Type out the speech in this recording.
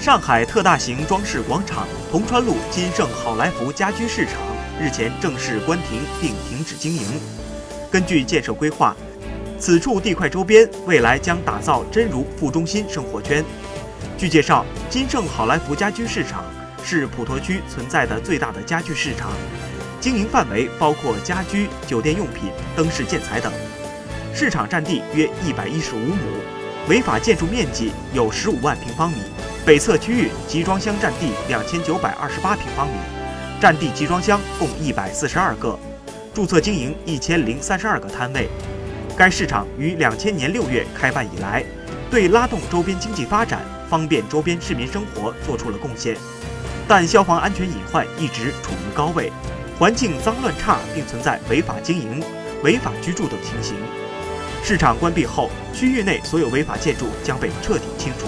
上海特大型装饰广场铜川路金盛好来福家居市场日前正式关停并停止经营。根据建设规划，此处地块周边未来将打造真如副中心生活圈。据介绍，金盛好来福家居市场是普陀区存在的最大的家具市场，经营范围包括家居、酒店用品、灯饰建材等。市场占地约一百一十五亩，违法建筑面积有十五万平方米。北侧区域集装箱占地两千九百二十八平方米，占地集装箱共一百四十二个，注册经营一千零三十二个摊位。该市场于两千年六月开办以来，对拉动周边经济发展、方便周边市民生活做出了贡献，但消防安全隐患一直处于高位，环境脏乱差，并存在违法经营、违法居住等情形。市场关闭后，区域内所有违法建筑将被彻底清除。